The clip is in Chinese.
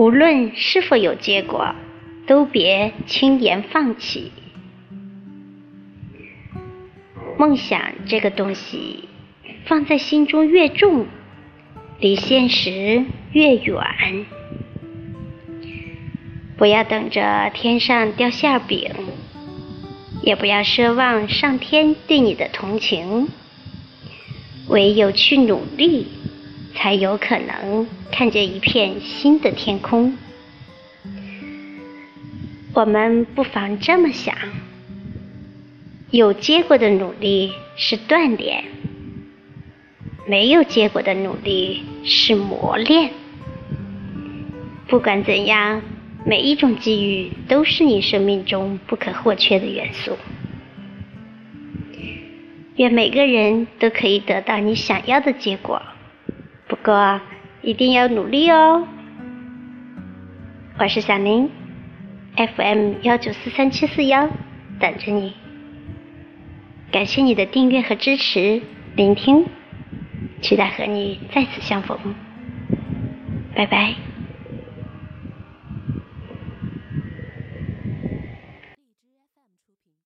无论是否有结果，都别轻言放弃。梦想这个东西，放在心中越重，离现实越远。不要等着天上掉馅饼，也不要奢望上天对你的同情。唯有去努力，才有可能看见一片新的天空。我们不妨这么想：有结果的努力是锻炼，没有结果的努力是磨练。不管怎样，每一种机遇都是你生命中不可或缺的元素。愿每个人都可以得到你想要的结果，不过一定要努力哦。我是小宁，FM 幺九四三七四幺，等着你。感谢你的订阅和支持，聆听，期待和你再次相逢。拜拜。